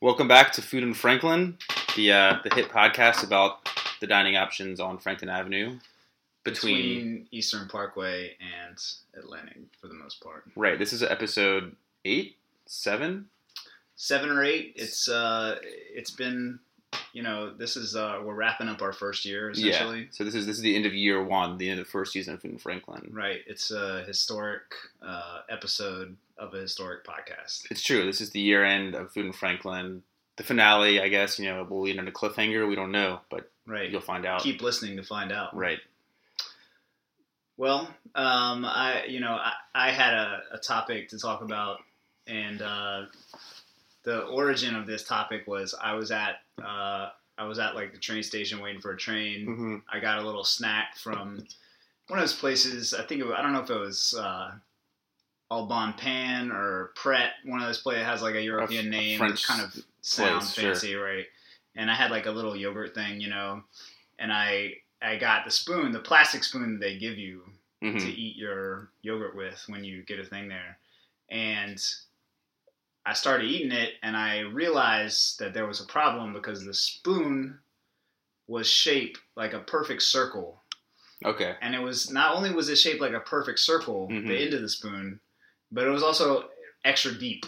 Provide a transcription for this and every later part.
Welcome back to Food in Franklin, the uh, the hit podcast about the dining options on Franklin Avenue between, between Eastern Parkway and Atlantic for the most part. right. This is episode eight, seven. Seven or eight. It's uh, it's been, you know, this is uh, we're wrapping up our first year essentially. Yeah. So this is this is the end of year one, the end of the first season of Food and Franklin. Right. It's a historic uh, episode of a historic podcast. It's true. This is the year end of Food and Franklin. The finale, I guess. You know, will end on a cliffhanger? We don't know, but Right. you'll find out. Keep listening to find out. Right. Well, um, I you know I, I had a, a topic to talk about, and uh, the origin of this topic was I was at uh, I was at like the train station waiting for a train. hmm I got a little snack from one of those places. I think it, I don't know if it was uh, Au Bon Pain or Pret. One of those places has like a European a name, French kind of sound place, sure. fancy, right? And I had like a little yogurt thing, you know, and I I got the spoon, the plastic spoon they give you hmm to eat your yogurt with when you get a thing there. And I started eating it and I realized that there was a problem because the spoon was shaped like a perfect circle. Okay. And it was not only was it shaped like a perfect circle, Mhm. the end of the spoon, but it was also extra deep.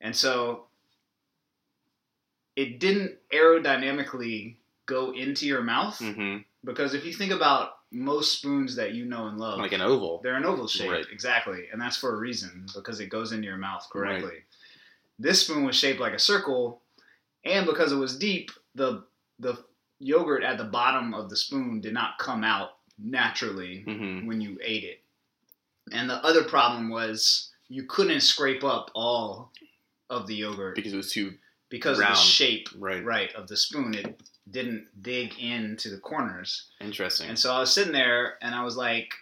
And so it didn't aerodynamically go into your mouth hmm because if you think about most spoons that you know and love, Like an oval. they're an oval shape, Right. exactly, and that's for a reason because it goes into your mouth correctly. This spoon was shaped like a circle, and because it was deep, the the yogurt at the bottom of the spoon did not come out naturally hmm when you ate it. And the other problem was you couldn't scrape up all of the yogurt Because it was too because of the shape right. right of the spoon. It didn't dig into the corners. Interesting. And so I was sitting there and I was like,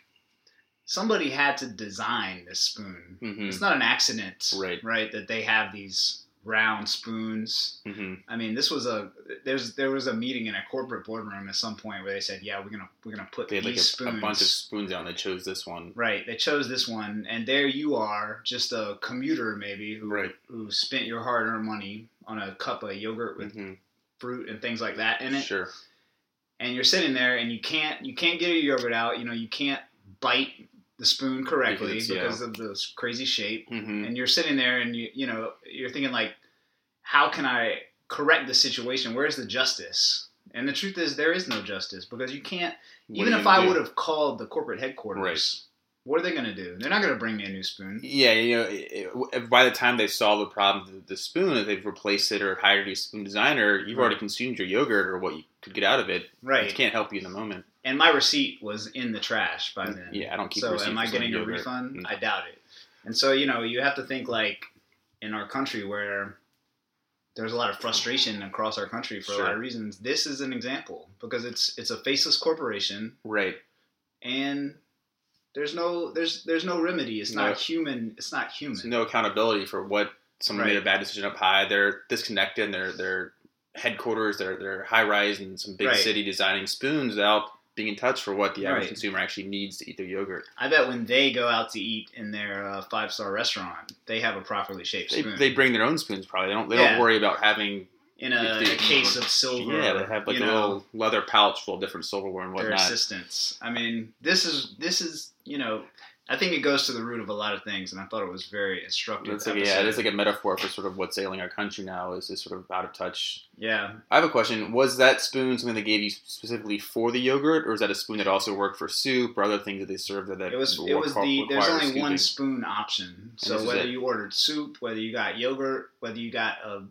somebody had to design this spoon. hmm It's not an accident, Right. Right, that they have these round spoons. hmm I mean, this was a there's there was a meeting in a corporate boardroom at some point where they said, yeah, we're gonna we're gonna put They had like these a, spoons. a bunch of spoons out and they chose this one. Right, they chose this one, and there you are, just a commuter maybe who Right. who spent your hard-earned money on a cup of yogurt with hmm fruit and things like that in it. Sure. and you're sitting there and you can't you can't get your yogurt out you know you can't bite the spoon correctly Because because of this crazy shape. Hmm and you're sitting there and you you know you're thinking like how can i correct the situation? Where's the justice? And the truth is there is no justice because you can't even if i would have called the corporate headquarters what are they going to do? They're not going to bring me a new spoon. Yeah, you know, it, it, by the time they solve the problem with the spoon, if they've replaced it or hired a spoon designer, you've Right. already consumed your yogurt or what you could get out of it. It right can't help you in the moment. And my receipt was in the trash by mm, then Yeah, I don't keep. so am I getting a refund? No. I doubt it. And so you know you have to think like in our country where there's a lot of frustration across our country for a lot of reasons. This is an example because it's it's a faceless corporation Right. and there's no there's there's no remedy. It's No. not human. It's not human. There's no accountability for what someone made a bad decision up high. They're disconnected. And they're they're headquarters. They're they're high rise in some big Right. city designing spoons without being in touch for what the average Right. consumer actually needs to eat their yogurt. I bet when they go out to eat in their uh, five star restaurant, they have a properly shaped They, spoon they bring their own spoons. Probably they don't. They Yeah. don't worry about having. In a, they- a case of silver. Yeah, they have like a know. little leather pouch full of different silverware and whatnot. their assistants. I mean, this is this is you know, I think it goes to the root of a lot of things, and I thought it was very instructive. It's like, yeah, it is like a metaphor for sort of what's ailing our country now. Is this sort of out of touch? yeah. I have a question. Was that spoon something they gave you specifically for the yogurt, or is that a spoon that also worked for soup or other things that they served that, that It was it was the there's only one spoon option. So whether you ordered soup, whether you got yogurt, whether you got a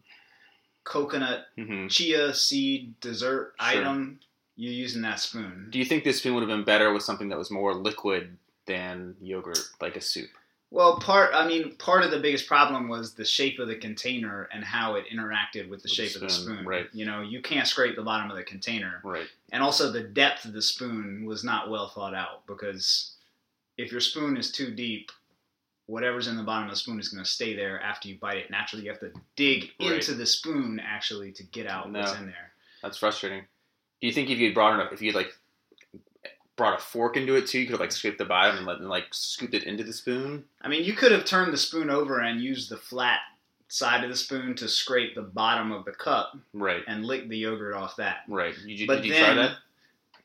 coconut Mhm. chia seed dessert Sure. item, you're using that spoon. Do you think this spoon would have been better with something that was more liquid than yogurt, like a soup? Well, part I mean, part of the biggest problem was the shape of the container and how it interacted with the With the shape of the spoon, spoon. right. You know, you can't scrape the bottom of the container. Right. and also the depth of the spoon was not well thought out because if your spoon is too deep whatever's in the bottom of the spoon is going to stay there after you bite it naturally you have to dig Right. into the spoon actually to get out what's in there That's frustrating. Do you think if you had brought enough, if you like brought a fork into it too, you could have like scraped the bottom and, let, and like scooped it into the spoon? i mean you could have turned the spoon over and used the flat side of the spoon to scrape the bottom of the cup Right. and lick the yogurt off that. Right. You, But did you then, try that?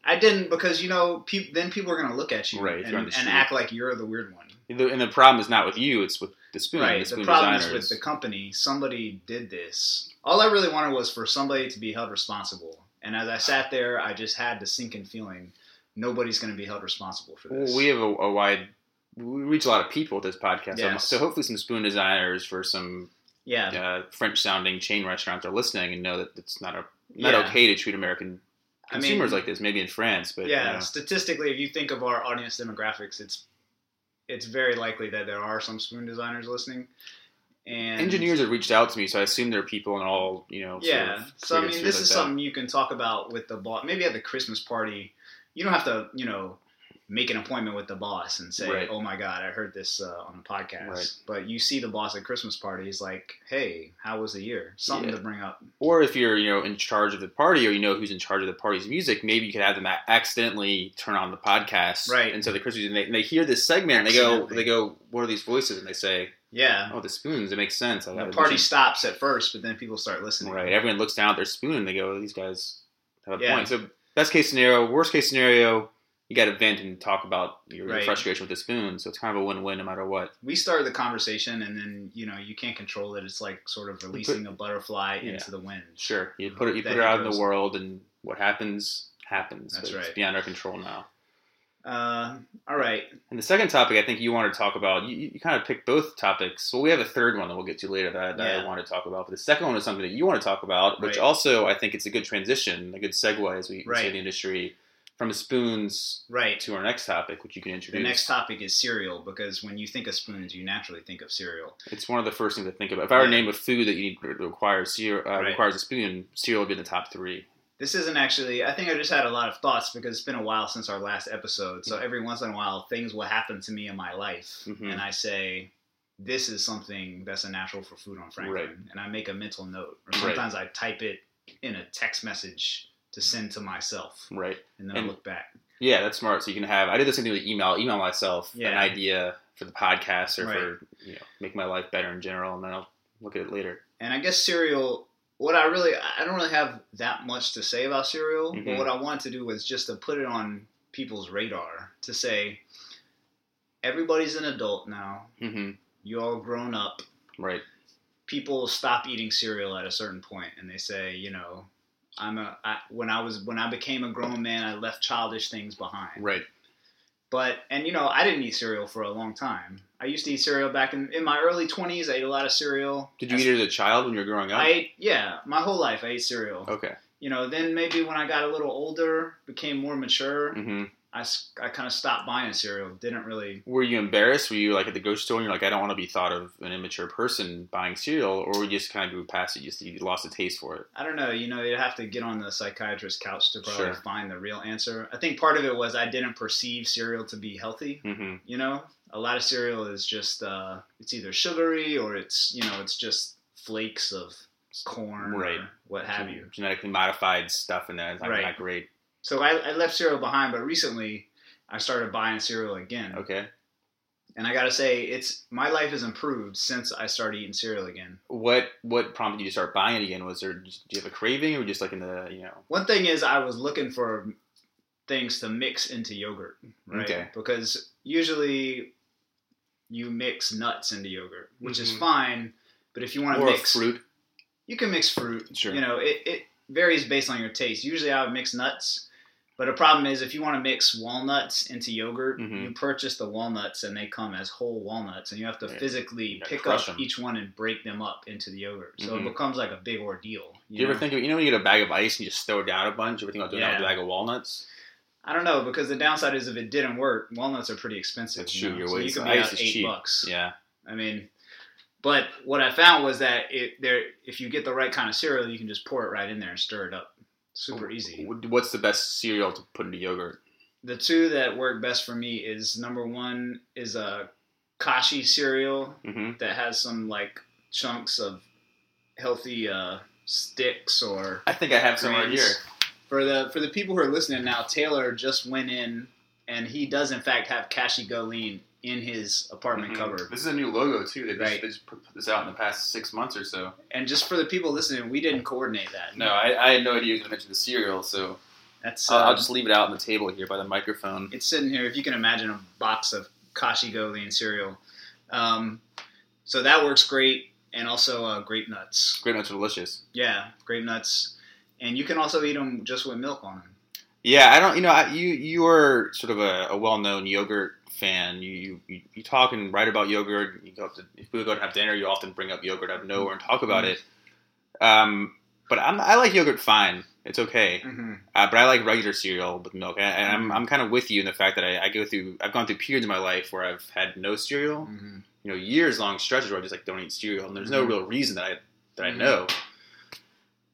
I didn't because you know, peop then people are gonna look at you Right, and, you're on the and act like you're the weird one. The- And the problem is not with you; it's with the spoon. Right. The The, spoon problem is with the company. Somebody did this. All I really wanted was for somebody to be held responsible. And as I sat there, I just had the sinking feeling nobody's going to be held responsible for this. Well, we have a, a wide. We reach a lot of people with this podcast, so- Yes. so hopefully some spoon designers for some yeah, uh, French-sounding chain restaurants are listening and know that it's not a not Yeah. okay to treat American I mean- consumers like this. Maybe in France, but yeah. you know, Statistically, if you think of our audience demographics, it's it's very likely that there are some spoon designers listening. And engineers have reached out to me, so I assume there are people in all you know. sort Yeah. of So I mean, this spheres is that. something you can talk about with the boss. Maybe at the Christmas party, you don't have to, you know, make an appointment with the boss and say, Right. "Oh my God, I heard this uh, on the podcast." Right. But you see the boss at Christmas party, he's like, "Hey, how was the year?" Something Yeah. to bring up. Or if you're you know in charge of the party, or you know who's in charge of the party's music, maybe you could have them accidentally turn on the podcast, Right. And so the Christmas and they, and they hear this segment, and they go, they go, what are these voices? And they say, Yeah. oh, the spoons. It makes sense. I the party should- stops at first, but then people start listening. Right. Everyone looks down at their spoon and they go, these guys have a Yeah. point. So best case scenario, worst case scenario, you got to vent and talk about your, Right. frustration with the spoon. So it's kind of a win-win no matter what. We start the conversation, and then you know you can't control it. It's like sort of releasing a butterfly Yeah. into the wind. Sure. You put it, you put it out in the world and what happens, happens. That's But It's beyond our control now. Uh, all right. And the second topic I think you want to talk about, you, you kind of picked both topics. Well, we have a third one that we'll get to later that, that I want to talk about. But the second one is something that you want to talk about, which Right. also I think it's a good transition, a good segue as we say Right. in the industry, from spoons Right. to our next topic, which you can introduce. The next topic is cereal because when you think of spoons, you naturally think of cereal. It's one of the first things to think about. If I were to name a food that you requires cereal, uh, Right. requires a spoon, cereal would be in the top three. This isn't actually. I think I just had a lot of thoughts because it's been a while since our last episode. So every once in a while, things will happen to me in my life, Mhm. and I say, "This is something that's a natural for food on Franklin," Right. and I make a mental note. Or Right. sometimes I type it in a text message to send to myself, Right. and then And- I look back. Yeah, that's smart. So you can have. I did the same thing with email. Email myself an idea for the podcast or Right. for you know make my life better in general, and then I'll look at it later. And I guess cereal. What I really, I don't really have that much to say about cereal. But Mhm. what I wanted to do was just to put it on people's radar to say, everybody's an adult now. hmm You all grown up. Right. People stop eating cereal at a certain point, and they say, you know, I'm a. I, when I was when I became a grown man, I left childish things behind. Right. But and you know, I didn't eat cereal for a long time. I used to eat cereal back in in my early 20s. I ate a lot of cereal. Did you eat it as a child when you were growing up? I ate, yeah, my whole life I ate cereal. okay. You know, then maybe when I got a little older, became more mature, hmm I, I kind of stopped buying cereal. Didn't really. Were you embarrassed? Were you like at the grocery store and you're like, I don't want to be thought of an immature person buying cereal, or were you just kind of grew past it? You just you lost a taste for it. I don't know. You know, you'd have to get on the psychiatrist's couch to probably Sure. find the real answer. I think part of it was I didn't perceive cereal to be healthy. hmm You know, a lot of cereal is just uh, it's either sugary or it's you know it's just flakes of corn Right. or what have you. Genetically modified stuff in there. It's Right. not great. So I, I left cereal behind, but recently I started buying cereal again. Okay. And I gotta say, it's my life has improved since I started eating cereal again. What what prompted you to start buying it again? Was there do you have a craving or just like in the you know? One thing is I was looking for things to mix into yogurt, right? Okay. Because usually you mix nuts into yogurt, which is Mhm. fine. But if you want to mix fruit. you can mix fruit. Sure. You know, it, it varies based on your taste. Usually I would mix nuts. But a problem is if you want to mix walnuts into yogurt, Mhm. you purchase the walnuts and they come as whole walnuts and you have to Yeah. physically pick up up 'em. each one and break them up into the yogurt. So Mhm. it becomes like a big ordeal. Do you ever think of you know when you get a bag of ice and you just throw it down a bunch? You ever think about doing that with a bag of walnuts? I don't know because the downside is if it didn't work, walnuts are pretty expensive. That's you true, know? so you wasting- could be out eight cheap. bucks. Yeah. I mean, but what I found was that it there if you get the right kind of cereal, you can just pour it right in there and stir it up. Super easy. What's the best cereal to put into yogurt? The two that work best for me is number one is a kashi cereal hmm that has some like chunks of healthy uh, sticks or I think I have some right here. for the for the people who are listening now. Taylor just went in and he does in fact have Kashi GOLEAN in his apartment Mhm. cover. This is a new logo too. They just, they just put this out in the past six months or so. And just for the people listening, we didn't coordinate that. No, I, I had no idea you were going to mention the cereal, so That's I'll, uh, I'll just leave it out on the table here by the microphone. it's sitting here. If you can imagine a box of Kashi GOLEAN cereal, um, so that works great, and also uh, grape nuts. Grape nuts are delicious. Yeah, grape nuts, and you can also eat them just with milk on them. Yeah, I don't. You know, I, you you are sort of a, a well known yogurt fan. You, you you talk and write about yogurt. You go to if we go to have dinner, you often bring up yogurt out of nowhere and talk about it. Um, but I'm, I like yogurt fine. It's okay. Mm-hmm. Uh, but I like regular cereal with milk, and, and I'm I'm kind of with you in the fact that I, I go through I've gone through periods in my life where I've had no cereal. Mm-hmm. You know, years long stretches where I just like don't eat cereal, and there's no Mhm. real reason that I that. I know.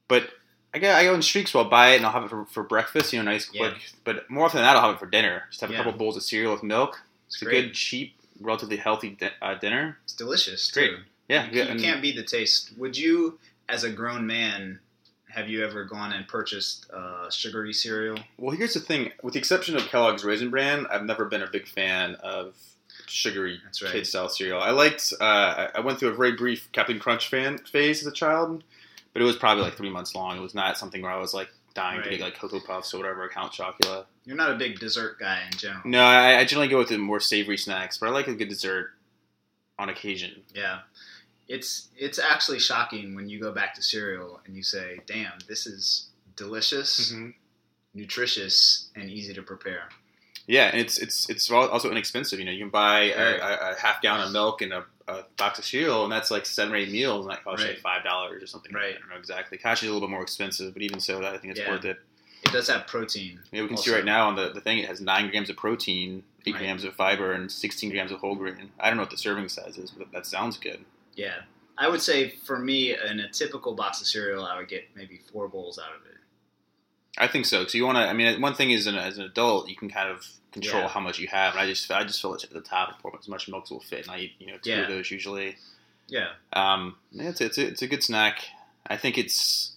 But I go I go in streaks where I'll buy it and I'll have it for, for breakfast. You know, nice quick. But more often than that, I'll have it for dinner. Just have Yeah. a couple bowls of cereal with milk. It's, It's a great. good, cheap, relatively healthy di- uh, dinner. It's delicious. Great. Too. Yeah, You, you can't beat the taste. Would you, as a grown man, have you ever gone and purchased uh, sugary cereal? Well, here's the thing. With the exception of Kellogg's Raisin Bran, I've never been a big fan of sugary right. kid style cereal. I liked. Uh, I- I went through a very brief Cap'n Crunch fan phase as a child, but it was probably like three months long. It was not something where I was like dying to Right. get like Cocoa Puffs or whatever, Count Chocula. You're not a big dessert guy in general. No, I, I generally go with the more savory snacks, but I like a good dessert on occasion. Yeah. It's it's actually shocking when you go back to cereal and you say, "Damn, this is delicious, Mm-hmm. nutritious, and easy to prepare." Yeah, and it's it's it's also inexpensive. You know, you can buy Right. a, a half gallon of milk and a, a box of cereal, and that's like seven or eight meals, and that costs Right. like five dollars or something. Right. I don't know exactly. Kashi is a little bit more expensive, but even so, I think it's Yeah. worth it. It does have protein. Yeah, we can see right now on the, the thing it has nine grams of protein, eight Right. grams of fiber, and sixteen grams of whole grain. I don't know what the serving size is, but that sounds good. Yeah. I would say for me, in a typical box of cereal, I would get maybe four bowls out of it. I think so. So you want to. I mean, one thing is, an, as an adult, you can kind of control Yeah. how much you have. And I just I just fill it to the top as much milk as will fit, and I eat you know two Yeah. of those usually. Yeah. Um, yeah, it's it's a, it's a good snack. I think it's.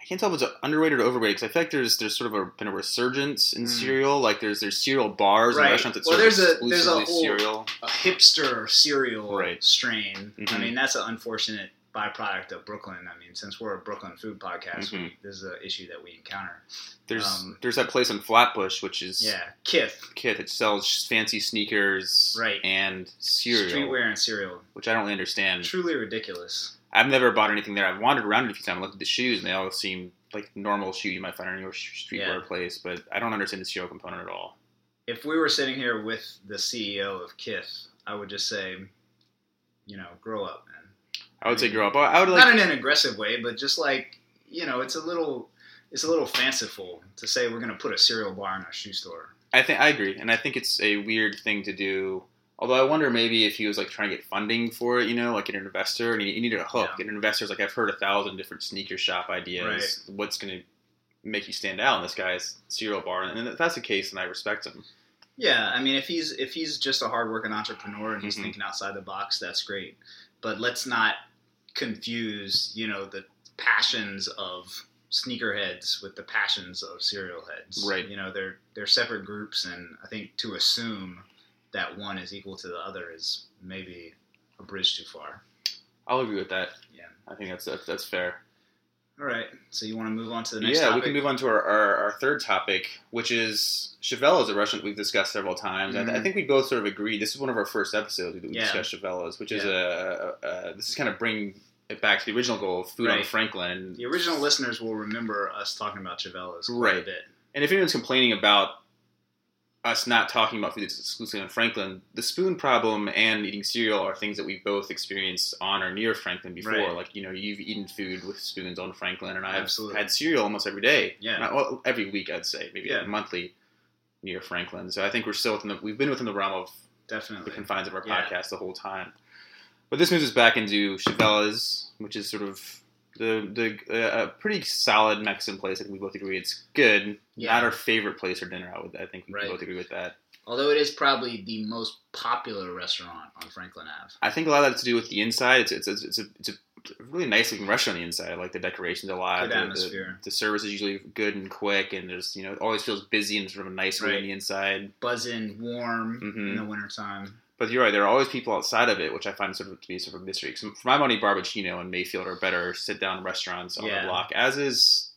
I can't tell if it's underrated or overrated because I feel like there's there's sort of a, been a resurgence in Mm. cereal. Like there's there's cereal bars Right. and restaurants that Well, serve there's a- there's a whole- cereal. A hipster cereal Right. strain. I Mhm. mean, that's an unfortunate byproduct of Brooklyn. I mean, since we're a Brooklyn food podcast, Mhm. we, this is an issue that we encounter. There's um, there's that place in Flatbush which is Yeah. Kith. Kith. that sells fancy sneakers Right. and cereal, Streetwear and cereal. which I don't really understand. Truly ridiculous. I've never bought anything there. I've wandered around it a few times, looked at the shoes, and they all seem like normal shoe you might find in your streetwear Yeah. place. But I don't understand the cereal component at all. If we were sitting here with the CEO of Kith, I would just say, you know, grow up, man. I would say grow up. I would like Not in an aggressive way, but just like, you know, it's a little, it's a little fanciful to say we're going to put a cereal bar in our shoe store. I think I agree, and I think it's a weird thing to do. Although I wonder maybe if he was like trying to get funding for it, you know, like get an investor, and he, he needed a hook. Yeah. Get an investor's like I've heard a thousand different sneaker shop ideas. What's going to make you stand out in this guy's cereal bar? And if that's the case, then I respect him. Yeah, I mean, if he's if he's just a hardworking entrepreneur and he's Mhm. thinking outside the box, that's great. But let's not confuse, you know, the passions of sneakerheads with the passions of cereal heads. Right. You know, they're they're separate groups, and I think to assume that one is equal to the other is maybe a bridge too far. I'll agree with that. Yeah. I think that's that's, that's fair. All right. So you want to move on to the next yeah, topic? we can move on to our, our, our third topic, which is Chavela is a restaurant we've discussed several times. I, I Mhm. think we both sort of agree. This is one of our first episodes that we Yeah. discussed Chavela's, which is Yeah. a, a, a this is kind of bring it back to the original goal of food on Franklin. The original listeners will remember us talking about Chavela's quite a Right. bit. And if anyone's complaining about us not talking about food that's exclusively on Franklin, the spoon problem and eating cereal are things that we've both experienced on or near Franklin before. Right. Like, you know, you've eaten food with spoons on Franklin, and I've Absolutely. had cereal almost every day. Yeah. Not, well, every week, I'd say, maybe Yeah. monthly near Franklin. So I think we're still within the, we've been within the realm of definitely the confines of our Yeah. podcast the whole time. But this moves us back into Chavela's, which is sort of the the uh, a pretty solid Mexican place. I think we both agree it's good. Yeah. Not our favorite place for dinner. I would. I think we Right. both agree with that. Although it is probably the most popular restaurant on Franklin Ave. I think a lot of that has to do with the inside. It's it's it's, it's a it's a really nice looking restaurant on the inside. I like the decorations a lot. Good the, atmosphere. The, the, service is usually good and quick, and there's you know it always feels busy and sort of a nice way on the inside. Buzzing, warm Mhm. in the wintertime. But you're right. There are always people outside of it, which I find sort of to be sort of a mystery. 'Cause for my money, Barboncino and Mayfield are better sit down restaurants on Yeah. the block. As is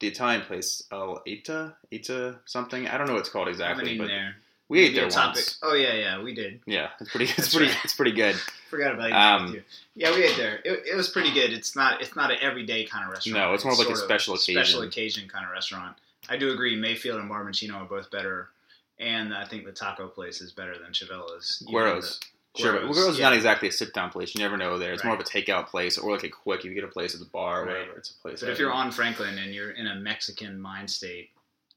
the Italian place, El Eta, Eta something. I don't know what it's called exactly, but there. we ate there once. Oh yeah, yeah, we did. Yeah, it's pretty. It's That's pretty. right. It's pretty good. Forgot about Um, you. Yeah, we ate there. It, it was pretty good. It's not. It's not an everyday kind of restaurant. No, it's more like a sort of special Special occasion. occasion kind of restaurant. I do agree. Mayfield and Barboncino are both better, and I think the taco place is better than Chavela's. Even Guero's. Sure, but Guero's, yeah. not exactly a sit down place. You never know there. It's more of Right. a takeout place or like a quick. You get a place at the bar or Right. whatever, it's a place. But if you're on Franklin and you're in a Mexican mind state,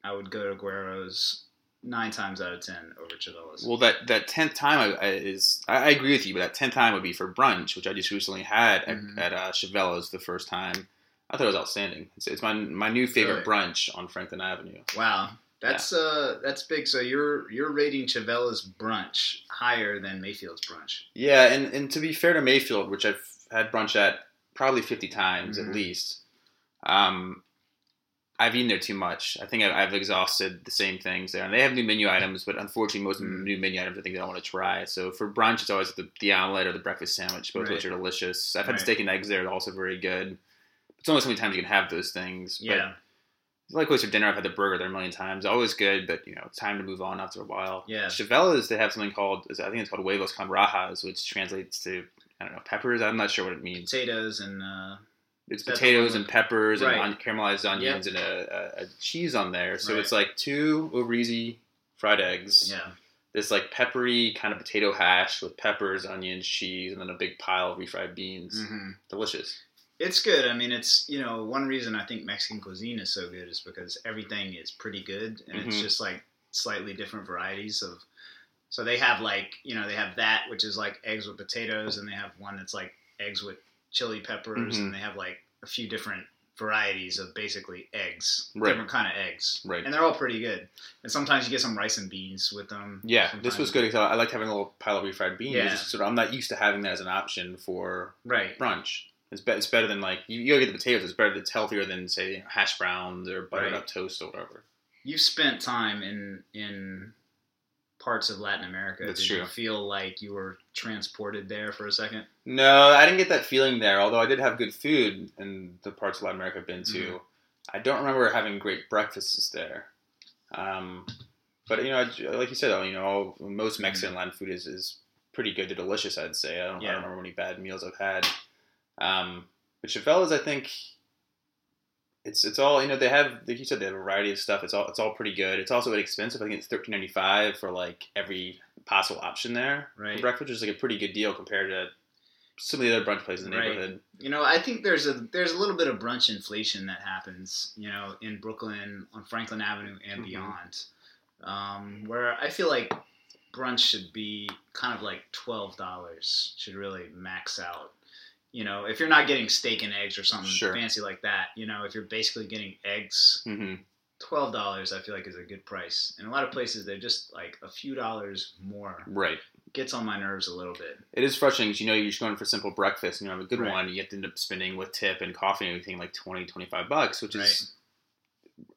I would go to Guero's nine times out of ten over Chavela's. Well, that that tenth time I, I, is I, I agree with you, but that tenth time would be for brunch, which I just recently had at, Mhm. at uh, Chavela's the first time. I thought it was outstanding. It's, it's my my new favorite Really? brunch on Franklin Avenue. wow, that's uh that's big. So you're you're rating Chavela's brunch higher than Mayfield's brunch. Yeah, and and to be fair to Mayfield, which I've had brunch at probably fifty times Mhm. at least, um, I've eaten there too much. I think I've, I've exhausted the same things there, and they have new menu items, but unfortunately, most of the Mhm. new menu items I think they don't want to try. So for brunch, it's always the, the omelet or the breakfast sandwich, both of which are delicious. I've had Right. steak and eggs there, they're also very good. It's only so many times you can have those things. But Yeah, Likewise for dinner, I've had the burger there a million times. Always good, but you know, it's time to move on after a while. Yeah. Chavela's, they have something called, I think it's called huevos con rajas, which translates to, I don't know, peppers. I'm not sure what it means. potatoes and uh, It's potatoes and peppers Right. and on, caramelized onions and a, a, a cheese on there. So Right. it's like two over easy fried eggs. yeah, This like peppery kind of potato hash with peppers, onions, cheese, and then a big pile of refried beans. hmm Delicious. It's good. I mean, it's you know one reason I think Mexican cuisine is so good is because everything is pretty good, and it's Mhm. just like slightly different varieties of. So they have like you know they have that which is like eggs with potatoes, and they have one that's like eggs with chili peppers, Mhm. and they have like a few different varieties of basically eggs, Right. different kind of eggs, Right. and they're all pretty good. And sometimes you get some rice and beans with them. Yeah, this was good I like having a little pile of refried beans. Yeah. Sort of, I'm not used to having that as an option for Right. brunch. It's, be- it's better than like you, you gotta get the potatoes. It's better. It's healthier than say hash browns or buttered Right. up toast or whatever. You've spent time in in parts of Latin America. That's Did true. you feel like you were transported there for a second? No, I didn't get that feeling there. Although I did have good food in the parts of Latin America I've been to. Mhm. I don't remember having great breakfasts there. Um, but you know, I- like you said, you know, most Mexican Latin food is, is pretty good to delicious. I'd say. I don't, I don't remember any bad meals I've had. Um, but Chavela's, I think, it's it's all you know. They have, like you said, they have a variety of stuff. It's all it's all pretty good. It's also inexpensive. I think it's thirteen ninety five for like every possible option there Right. for breakfast, which is like a pretty good deal compared to some of the other brunch places in the Right. neighborhood. You know, I think there's a there's a little bit of brunch inflation that happens. You know, in Brooklyn on Franklin Avenue and Mhm. beyond, um, where I feel like brunch should be kind of like twelve dollars. Should really max out. You know, if you're not getting steak and eggs or something Sure. fancy like that, you know, if you're basically getting eggs hmm twelve dollars I feel like is a good price. In a lot of places they're just like a few dollars more. Right. Gets on my nerves a little bit. It is frustrating because you know you're just going for simple breakfast and you have a good Right. one. You have to end up spending with tip and coffee and everything like 20, 25 bucks, which is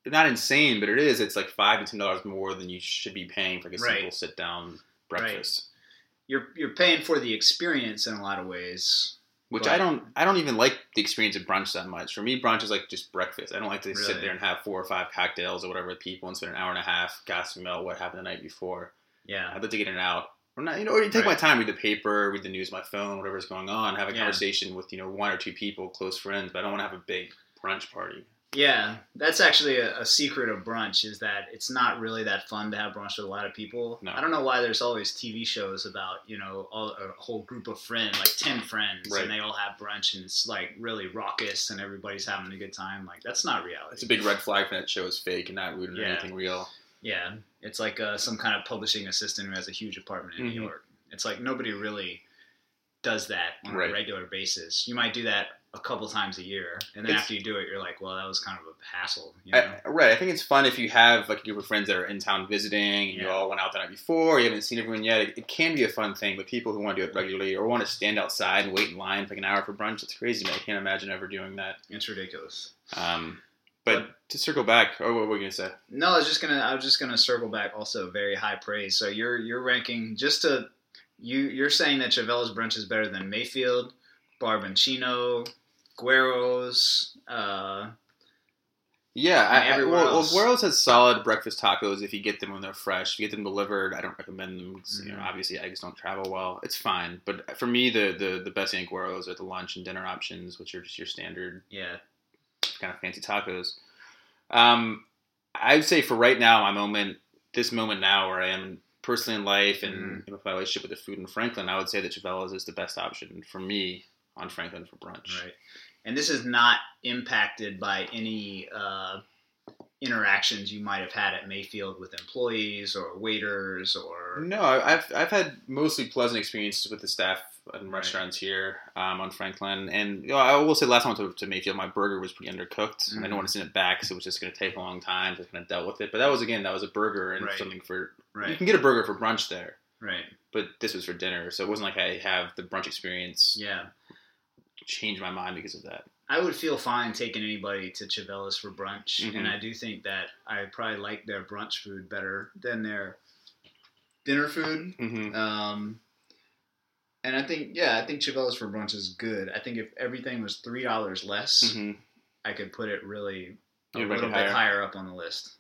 not insane, but it is. It's like five to ten dollars more than you should be paying for like a Right. simple sit down breakfast. You're you're paying for the experience in a lot of ways. Which But- I don't. I don't even like the experience of brunch that much. For me, brunch is like just breakfast. I don't like to sit there and have four or five cocktails or whatever with people and spend an hour and a half gasping about what happened the night before. Yeah. I'd like to get in and out. Or not, you know, or you take my time, read the paper, read the news, my phone, whatever's going on, have a Yeah. conversation with you know one or two people, close friends. But I don't want to have a big brunch party. Yeah. That's actually a, a secret of brunch is that it's not really that fun to have brunch with a lot of people. No. I don't know why there's always TV shows about, you know, all, a whole group of friends, like 10 friends, Right. and they all have brunch and it's like really raucous and everybody's having a good time. Like, that's not reality. It's a big red flag for that show is fake and not rooted in Yeah. anything real. Yeah, it's like uh, some kind of publishing assistant who has a huge apartment in Mhm. New York. It's like nobody really does that on Right. a regular basis. You might do that a couple times a year, and then It's- after you do it, you're like, well, that was kind of a hassle. You know? I, right. I think it's fun if you have like a group of friends that are in town visiting, and you all went out the night before. You haven't seen everyone yet. It, it can be a fun thing, but people who want to do it regularly or want to stand outside and wait in line for like an hour for brunch, it's crazy. Man. I can't imagine ever doing that. it's ridiculous. Um, but to circle back, oh, what were we gonna say? No, I was just gonna I was just gonna circle back. Also, very high praise. So you're you're ranking just to you you're saying that Chavela's brunch is better than Mayfield, Barboncino, Guero's. Uh, Yeah, I, I, well, well. Guero's has solid breakfast tacos if you get them when they're fresh. If you get them delivered, I don't recommend them. 'cause, You know, Mhm. obviously eggs don't travel well. It's fine, but for me, the the, the best thing at Guero's are the lunch and dinner options, which are just your standard yeah, kind of fancy tacos. Um, I'd say for right now, my moment, this moment now, where I am personally in life and with my relationship with the food in Franklin, I would say that Chavela's is the best option for me on Franklin for brunch. right. And this is not impacted by any uh, interactions you might have had at Mayfield with employees or waiters or No, I've I've had mostly pleasant experiences with the staff in Right. restaurants here um, on Franklin, and you know, I will say last time I went to, to Mayfield, my burger was pretty undercooked. and I didn't want to send it back, so it was just going to take a long time. I kind of dealt with it. But that was again, that was a burger and Right. something for you can get a burger for brunch there, right. but this was for dinner, so it wasn't like I have the brunch experience Yeah. Change my mind because of that. I would feel fine taking anybody to Chavela's for brunch, Mhm. and I do think that I probably like their brunch food better than their dinner food. Mm-hmm. Um, and I think, yeah, I think Chavela's for brunch is good. I think if everything was three dollars less, Mm-hmm. I could put it really a You'd little bit higher? higher up on the list.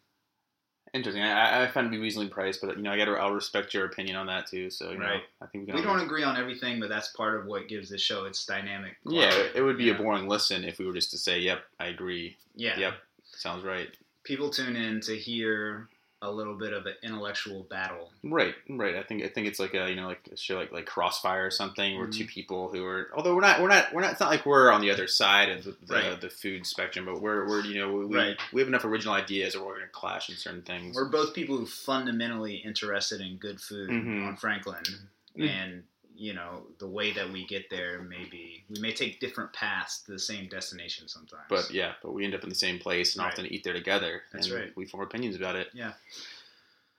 Interesting. I, I find it to be reasonably priced, but you know, I got to I'll respect your opinion on that too. So you know, Right. I think we, can We don't agree on everything, but that's part of what gives this show its dynamic. Yeah, it would be Yeah. a boring listen if we were just to say, "Yep, I agree." Yeah. Yep, sounds right. People tune in to hear a little bit of an intellectual battle. Right, right. I think I think it's like a you know like a show like like Crossfire or something, where Mhm. two people who are although we're not we're not we're not it's not like we're on the other side of the, the, Right. the food spectrum, but we're we're you know we Right. we have enough original ideas, or we're going to clash in certain things. We're both people who fundamentally interested in good food Mhm. on Franklin, Mm. and you know the way that we get there maybe we may take different paths to the same destination sometimes. but yeah, but we end up in the same place and Right. often eat there together. That's and right. We form opinions about it. Yeah.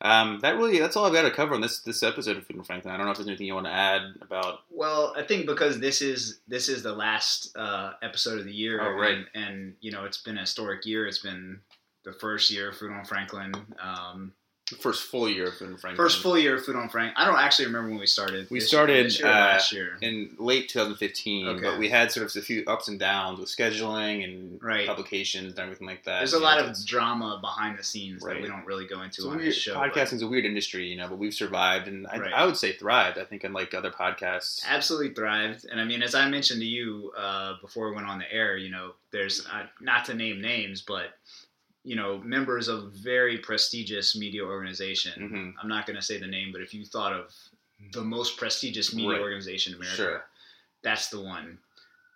Um, that really that's all I've got to cover on this this episode of Food and Franklin. I don't know if there's anything you want to add about. well, I think because this is this is the last uh, episode of the year, Oh, right. and, and you know it's been a historic year. It's been the first year of Food on Franklin. Um, First full year of Food and Franklin. first full year of Food on Frank. I don't actually remember when we started. We started, year uh, last year. in late 2015, Okay. but we had sort of a few ups and downs with scheduling and Right. publications and everything like that. There's a lot know, of drama behind the scenes Right. that we don't really go into on this show. but- podcasting's a weird industry, you know, but we've survived, and I, Right. I would say thrived. I think unlike other podcasts. absolutely thrived. And I mean, as I mentioned to you uh, before we went on the air, you know, there's uh, not to name names, but you know, members of very prestigious media organization. hmm I'm not going to say the name, but if you thought of the most prestigious media Right. organization in America, Sure. that's the one.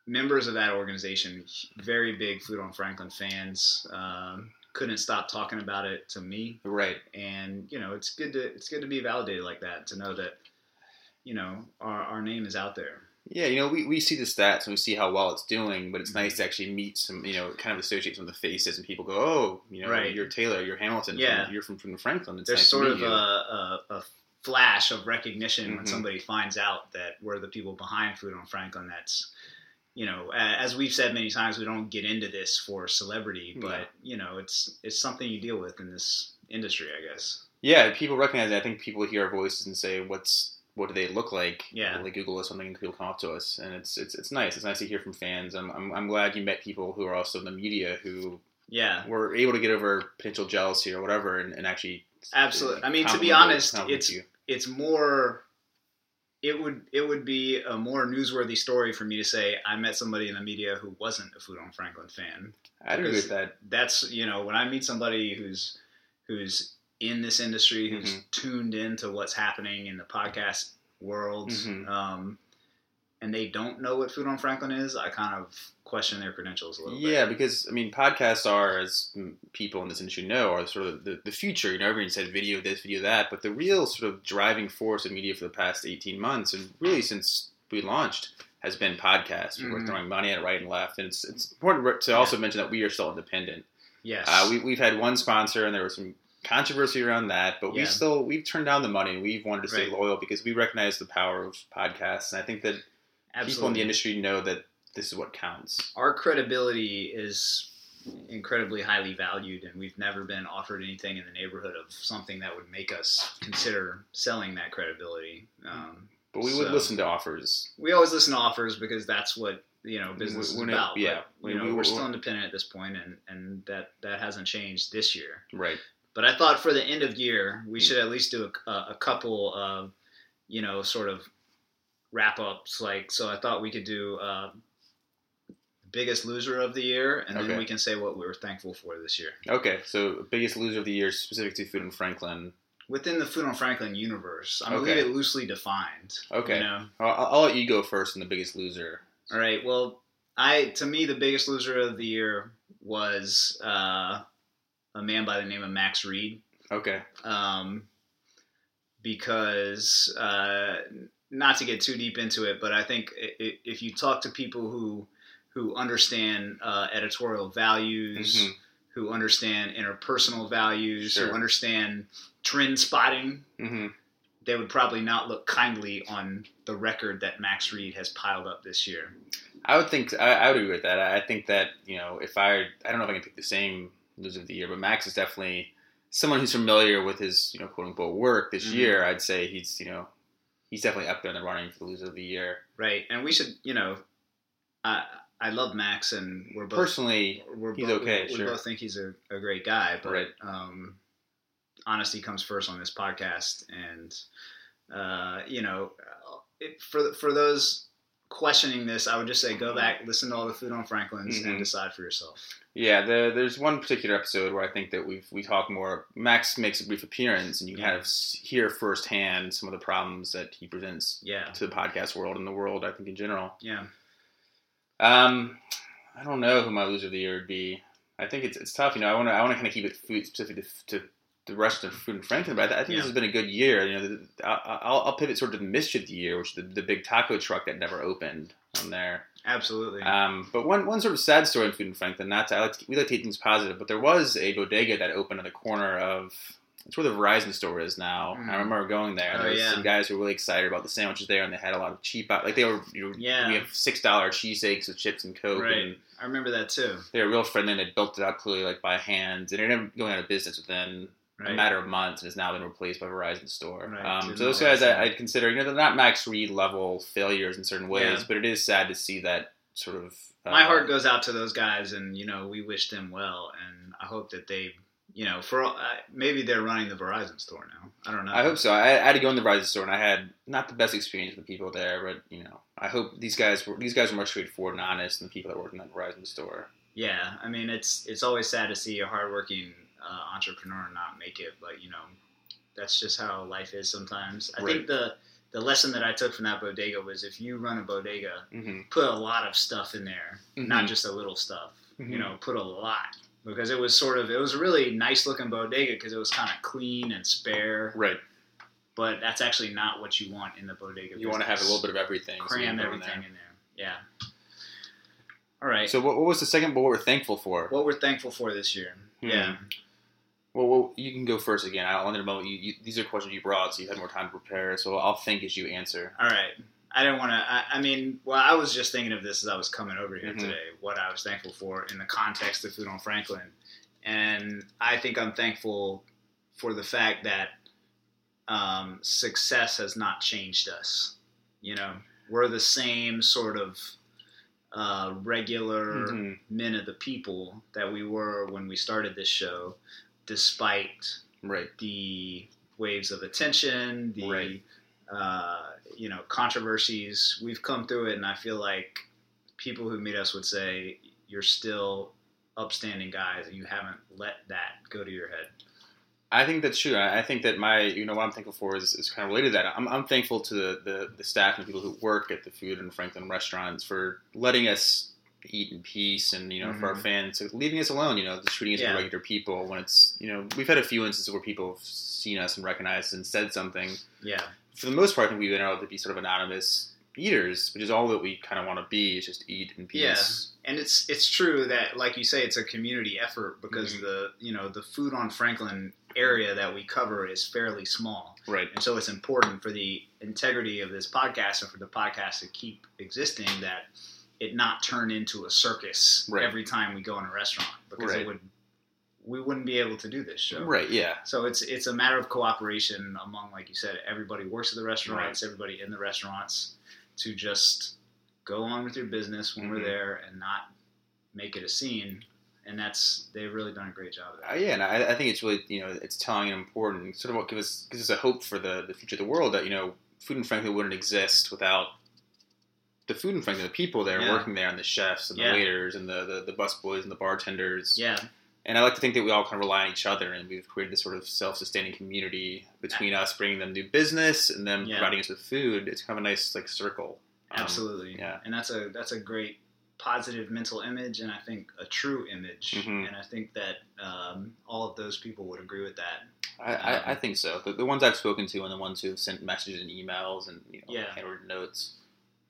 Members of that organization, very big Food on Franklin fans, um, couldn't stop talking about it to me Right. and you know it's good to it's good to be validated like that to know that you know our, our name is out there Yeah, you know, we, we see the stats and we see how well it's doing, but it's Mm-hmm. nice to actually meet some, you know, kind of associate some of the faces and people go, oh, you know, Right. you're Taylor, you're Hamilton, Yeah. from, you're from, from Franklin. It's there's nice sort of a, a, a flash of recognition when Mhm. somebody finds out that we're the people behind food on franklin that's you know as we've said many times we don't get into this for celebrity but Yeah. you know it's it's something you deal with in this industry i guess Yeah, people recognize it. I think people hear our voices and say, "What's what do they look like?" Yeah. they Google us something and people come up to us, and it's it's it's nice. It's nice to hear from fans. I'm I'm, I'm glad you met people who are also in the media who yeah were able to get over potential jealousy or whatever, and, and actually Absolutely. I mean, to be honest, it's you. it's more. It would it would be a more newsworthy story for me to say I met somebody in the media who wasn't a Food on Franklin fan. I'd agree with that. That's you know when I meet somebody who's who's in this industry who's Mhm. tuned into what's happening in the podcast world, Mhm. um, and they don't know what Food on Franklin is. I kind of question their credentials a little Yeah, bit. because I mean, podcasts are, as people in this industry know, are sort of the, the future. You know, everyone said video this, video that, but the real sort of driving force of media for the past eighteen months, and really since we launched has been podcasts. Mhm. We're throwing money at it right and left, and it's it's important to also mention that we are still independent. Yes. Uh, we we've had one sponsor, and there were some controversy around that, but we still we've turned down the money. We've wanted to stay Right. loyal because we recognize the power of podcasts, and I think that people in the industry know that this is what counts. Our credibility is incredibly highly valued, and we've never been offered anything in the neighborhood of something that would make us consider selling that credibility. Um, But we would listen to offers. we always listen to offers because that's what you know business When is it- about. yeah. but, you We- know, we- we're still independent at this point, and and that that hasn't changed this year. Right. But I thought for the end of year, we Mm. should at least do a, a couple of, you know, sort of wrap ups. Like, so I thought we could do uh, biggest loser of the year, and Okay. then we can say what we were thankful for this year Okay. So biggest loser of the year specific to Food and Franklin. within the Food on Franklin universe. I'm gonna Okay. leave it loosely defined. Okay. You know. I'll, I'll let you go first in the biggest loser. All right. Well, I to me the biggest loser of the year was uh, a man by the name of Max Read. Okay. um, because uh, not to get too deep into it, but I think if you talk to people who who understand uh, editorial values, Mhm. who understand interpersonal values, Sure. who understand trend spotting, hmm they would probably not look kindly on the record that Max Read has piled up this year. I would think I, I would agree with that. I think that you know if I I don't know if I can pick the same loser of the year, but Max is definitely someone who's familiar with his you know quote unquote work this Mhm. year. I'd say he's you know he's definitely up there in the running for the loser of the year. Right, and we should, you know, I I love Max, and we're both Personally, we're He's both, okay, We sure. both think he's a, a great guy, but Right. um, honesty comes first on this podcast, and uh, you know, it, for for those questioning this, I would just say go back, listen to all the Food on Franklin's, Mhm. and decide for yourself. yeah. The, there's one particular episode where I think that we we talk more. Max makes a brief appearance, and you kind of hear firsthand some of the problems that he presents Yeah, to the podcast world and the world. I think in general. yeah, Um, I don't know who my loser of the year would be. I think it's it's tough. You know, I want to I want to kind of keep it food specific to, to the rest of Food and Franklin, but I, I think Yeah. this has been a good year. You know, the, I, I'll, I'll pivot sort of to the mischief of the year, which is the, the big taco truck that never opened on there. absolutely. Um, but one one sort of sad story in Food and Franklin. Not to I like to, we like to keep things positive, but there was a bodega that opened on the corner of. It's where the Verizon store is now. Mhm. I remember going there. and Oh, there was yeah. some guys who were really excited about the sandwiches there, and they had a lot of cheap, out- like they were. You know, Yeah. we have six dollar cheesesteaks with chips and coke, Right. and I remember that too. they were real friendly. and They built it out clearly like by hand, and they're never going out of business within Right. a matter of months, and has now been replaced by Verizon Store. Right, Um, so those guys. I, I'd consider, you know, they're not Max Read level failures in certain ways, Yeah. but it is sad to see that sort of. Uh, My heart goes out to those guys, and you know, we wish them well, and I hope that they, you know, for all- uh, maybe they're running the Verizon store now. I don't know. I hope so. I, I had to go in the Verizon store, and I had not the best experience with the people there, but you know, I hope these guys were these guys were more straightforward and honest than the people that work in that Verizon store. Yeah, I mean, it's it's always sad to see a hardworking uh, entrepreneur not make it, but you know, that's just how life is sometimes. I Right. think the the lesson that I took from that bodega was if you run a bodega, Mm-hmm. put a lot of stuff in there, not Mhm. just a little stuff. You Mhm. know, put a lot because it was sort of it was a really nice looking bodega because it was kind of clean and spare. Right. But that's actually not what you want in the bodega. You want to have a little bit of everything. cram can go in everything there. in there. Yeah. All right. So what, what was the second? But What we're thankful for? what we're thankful for this year? Hmm. Yeah. Well, well, you can go first again. I'll let moment. You, you, these are questions you brought, so you had more time to prepare. So I'll think as you answer. All right. I didn't want to. I, I mean, well, I was just thinking of this as I was coming over here Mhm. today. What I was thankful for in the context of Food on Franklin, and I think I'm thankful for the fact that um, success has not changed us. You know, we're the same sort of uh, regular Mhm. men of the people that we were when we started this show, despite Right. the waves of attention, the Right. uh, you know controversies. We've come through it, and I feel like people who meet us would say you're still upstanding guys, and you haven't let that go to your head. I think that's true. I think that my, you know, what I'm thankful for is, is kind of related to that. I'm, I'm thankful to the, the, the staff and people who work at the Food and Franklin restaurants for letting us eat in peace and, you know, for our Mhm. fans, leaving us alone, you know, just treating us Yeah. as regular people when it's, you know, we've had a few instances where people have seen us and recognized and said something. Yeah, For the most part, I think we've been able to be sort of anonymous eaters, which is all that we kind of want to be. Is just eat in peace. Yeah, and it's it's true that, like you say, it's a community effort because Mhm. the you know the food on Franklin area that we cover is fairly small, Right. and so it's important for the integrity of this podcast and for the podcast to keep existing that it not turn into a circus Right. every time we go in a restaurant because Right. it would we wouldn't be able to do this show. Right. Yeah. So it's it's a matter of cooperation among, like you said, everybody works at the restaurants, everybody in the restaurants, to just go on with your business when we're Mhm. there and not make it a scene. And that's they've really done a great job of Uh, that. yeah, and I, I think it's really you know it's telling and important. Sort of what gives us gives us a hope for the, the future of the world that you know food and Franklin wouldn't exist without the food and Franklin, the people there Yeah. working there, and the chefs and the waiters and the, the the busboys and the bartenders. Yeah, And I like to think that we all kind of rely on each other, and we've created this sort of self-sustaining community between us, bringing them new business and them Yeah. providing us with food. It's kind of a nice like circle. Um, absolutely. yeah. And that's a that's a great positive mental image, and I think a true image. Mhm. And I think that um, all of those people would agree with that. I, I, I think so. The, the ones I've spoken to and the ones who have sent messages and emails and you know, Yeah. handwritten notes.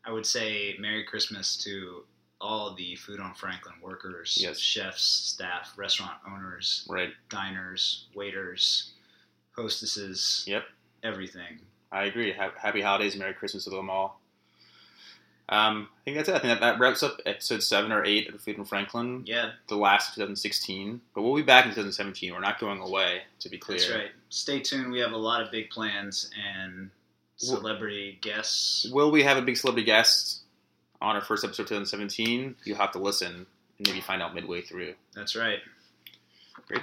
I would say Merry Christmas to all the Food on Franklin workers, Yes. chefs, staff, restaurant owners, Right. diners, waiters, hostesses, Yep. everything. I agree. Happy holidays, Merry Christmas to them all. Um, I think that's it. I think that, that wraps up episode seven or eight of Food on Franklin, Yeah, the last of 2016. But we'll be back in 2017. We're not going away, to be clear. that's right. Stay tuned. We have a lot of big plans and celebrity guests. Will we have a big celebrity guest on our first episode of 2017? You'll have to listen and maybe find out midway through. That's right. Great.